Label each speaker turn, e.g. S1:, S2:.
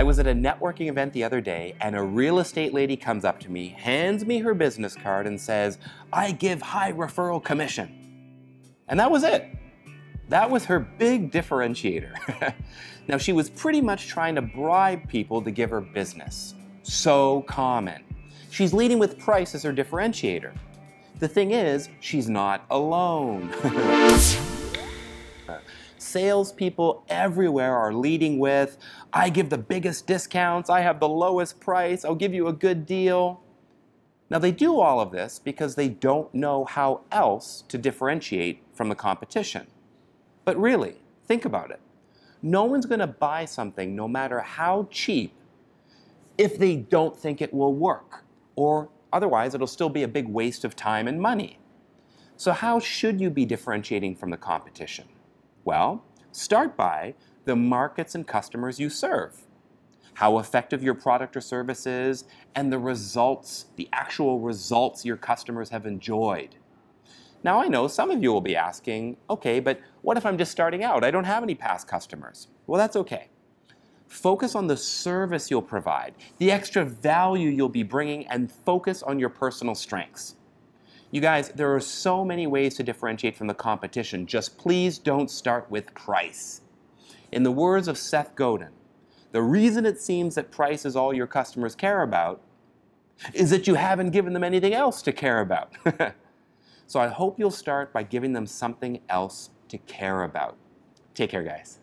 S1: I was at a networking event the other day, and a real estate lady comes up to me, hands me her business card, and says, I give high referral commission. And that was it. That was her big differentiator. now, she was pretty much trying to bribe people to give her business. So common. She's leading with price as her differentiator. The thing is, she's not alone. Salespeople everywhere are leading with, I give the biggest discounts, I have the lowest price, I'll give you a good deal. Now, they do all of this because they don't know how else to differentiate from the competition. But really, think about it. No one's going to buy something, no matter how cheap, if they don't think it will work, or otherwise, it'll still be a big waste of time and money. So, how should you be differentiating from the competition? Well, start by the markets and customers you serve, how effective your product or service is, and the results, the actual results your customers have enjoyed. Now, I know some of you will be asking, okay, but what if I'm just starting out? I don't have any past customers. Well, that's okay. Focus on the service you'll provide, the extra value you'll be bringing, and focus on your personal strengths. You guys, there are so many ways to differentiate from the competition. Just please don't start with price. In the words of Seth Godin, the reason it seems that price is all your customers care about is that you haven't given them anything else to care about. so I hope you'll start by giving them something else to care about. Take care, guys.